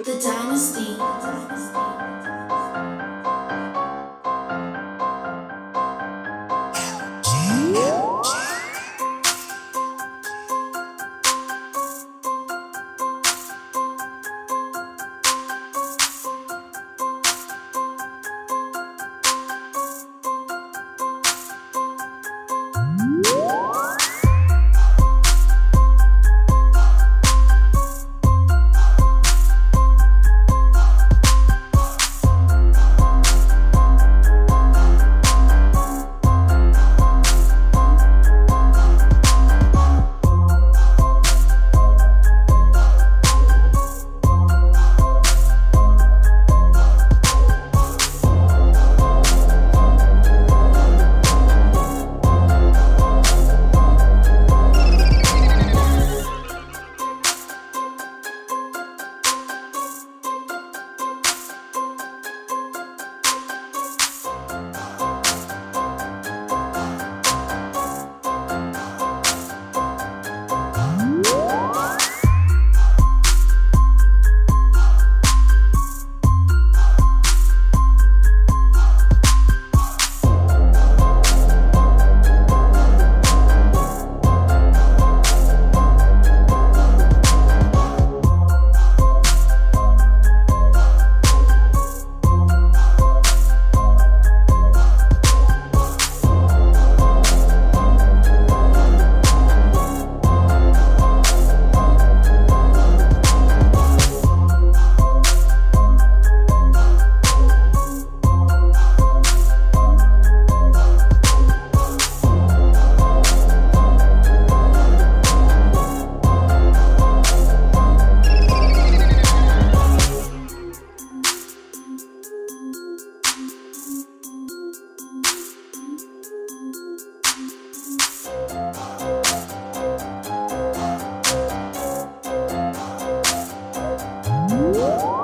The Dynasty. Música